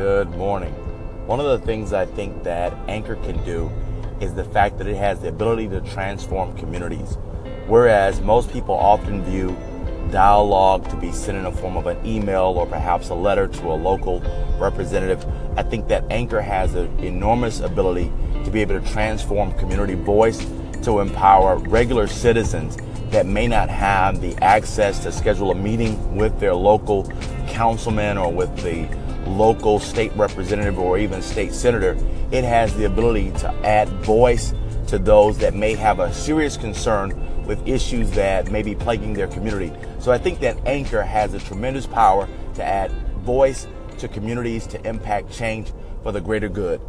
Good morning. One of the things I think that Anchor can do is the fact that it has the ability to transform communities. Whereas most people often view dialogue to be sent in the form of an email or perhaps a letter to a local representative, I think that Anchor has an enormous ability to be able to transform community voice to empower regular citizens that may not have the access to schedule a meeting with their local councilman or with the local state representative or even state senator, it has the ability to add voice to those that may have a serious concern with issues that may be plaguing their community. So I think that Anchor has a tremendous power to add voice to communities to impact change for the greater good.